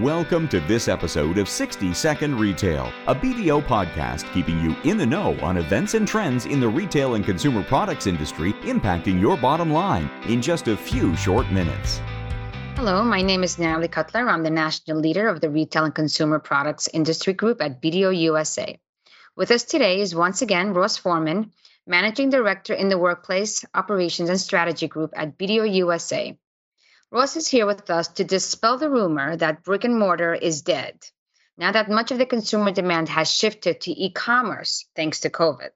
Welcome to this episode of 60 Second Retail, a BDO podcast keeping you in the know on events and trends in the retail and consumer products industry impacting your bottom line in just a few short minutes. Hello, my name is Natalie Cutler. I'm the national leader of the Retail and Consumer Products Industry Group at BDO USA. With us today is once again Ross Forman, Managing Director in the Workplace Operations and Strategy Group at BDO USA. Ross is here with us to dispel the rumor that brick and mortar is dead, now that much of the consumer demand has shifted to e commerce thanks to COVID.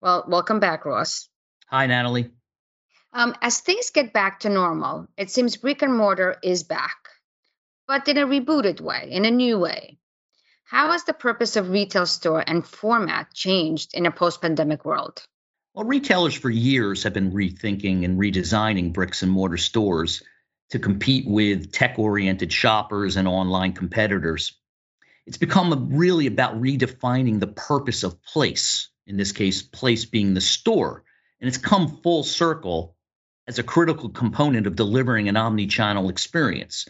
Well, welcome back, Ross. Hi, Natalie. Um, as things get back to normal, it seems brick and mortar is back, but in a rebooted way, in a new way. How has the purpose of retail store and format changed in a post pandemic world? Well, retailers for years have been rethinking and redesigning bricks and mortar stores to compete with tech oriented shoppers and online competitors. It's become really about redefining the purpose of place, in this case, place being the store. And it's come full circle as a critical component of delivering an omni channel experience.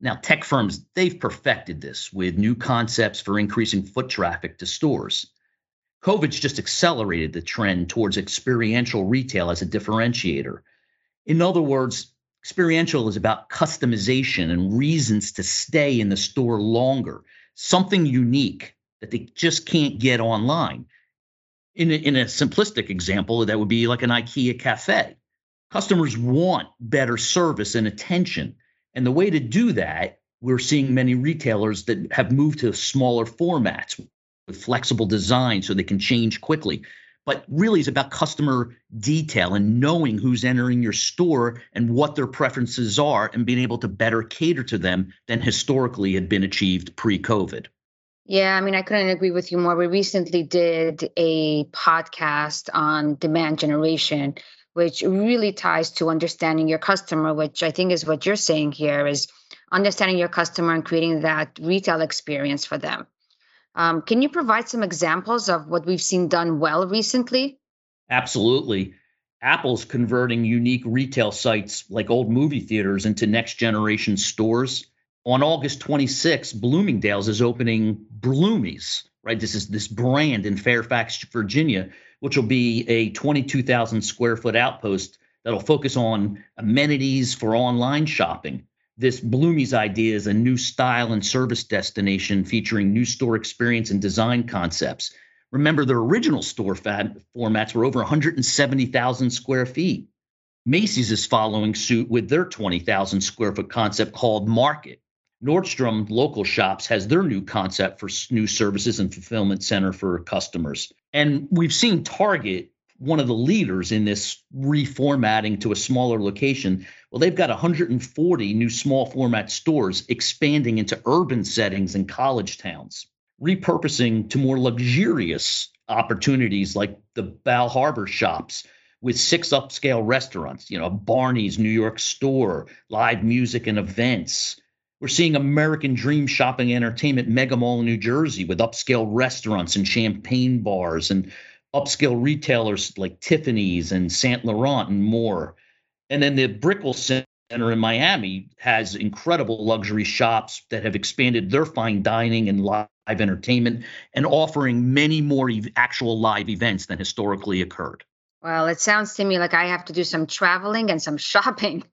Now, tech firms, they've perfected this with new concepts for increasing foot traffic to stores. COVID's just accelerated the trend towards experiential retail as a differentiator. In other words, Experiential is about customization and reasons to stay in the store longer, something unique that they just can't get online. In a, in a simplistic example, that would be like an IKEA cafe. Customers want better service and attention. And the way to do that, we're seeing many retailers that have moved to smaller formats with flexible design so they can change quickly but really is about customer detail and knowing who's entering your store and what their preferences are and being able to better cater to them than historically had been achieved pre COVID. Yeah, I mean, I couldn't agree with you more. We recently did a podcast on demand generation, which really ties to understanding your customer, which I think is what you're saying here is understanding your customer and creating that retail experience for them. Um, can you provide some examples of what we've seen done well recently? Absolutely. Apple's converting unique retail sites like old movie theaters into next generation stores. On August 26, Bloomingdale's is opening Bloomies, right? This is this brand in Fairfax, Virginia, which will be a 22,000 square foot outpost that'll focus on amenities for online shopping this Bloomies idea is a new style and service destination featuring new store experience and design concepts. Remember, their original store fat formats were over 170,000 square feet. Macy's is following suit with their 20,000 square foot concept called Market. Nordstrom local shops has their new concept for new services and fulfillment center for customers. And we've seen Target one of the leaders in this reformatting to a smaller location. Well, they've got 140 new small format stores expanding into urban settings and college towns, repurposing to more luxurious opportunities like the Bal Harbour shops with six upscale restaurants, you know, Barney's New York store, live music and events. We're seeing American Dream Shopping Entertainment Mega Mall in New Jersey with upscale restaurants and champagne bars and upscale retailers like Tiffany's and Saint Laurent and more. And then the Brickell Center in Miami has incredible luxury shops that have expanded their fine dining and live entertainment and offering many more ev- actual live events than historically occurred. Well, it sounds to me like I have to do some traveling and some shopping.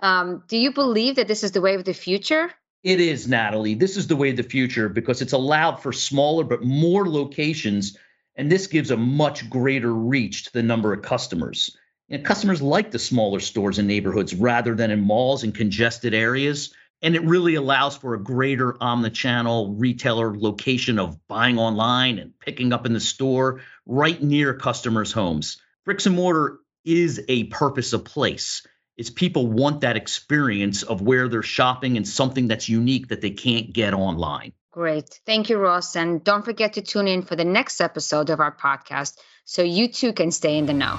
um, do you believe that this is the way of the future? It is, Natalie. This is the way of the future because it's allowed for smaller but more locations and this gives a much greater reach to the number of customers. And customers like the smaller stores in neighborhoods rather than in malls and congested areas. And it really allows for a greater omnichannel retailer location of buying online and picking up in the store right near customers' homes. Bricks and mortar is a purpose of place. It's people want that experience of where they're shopping and something that's unique that they can't get online. Great. Thank you, Ross. And don't forget to tune in for the next episode of our podcast so you too can stay in the know.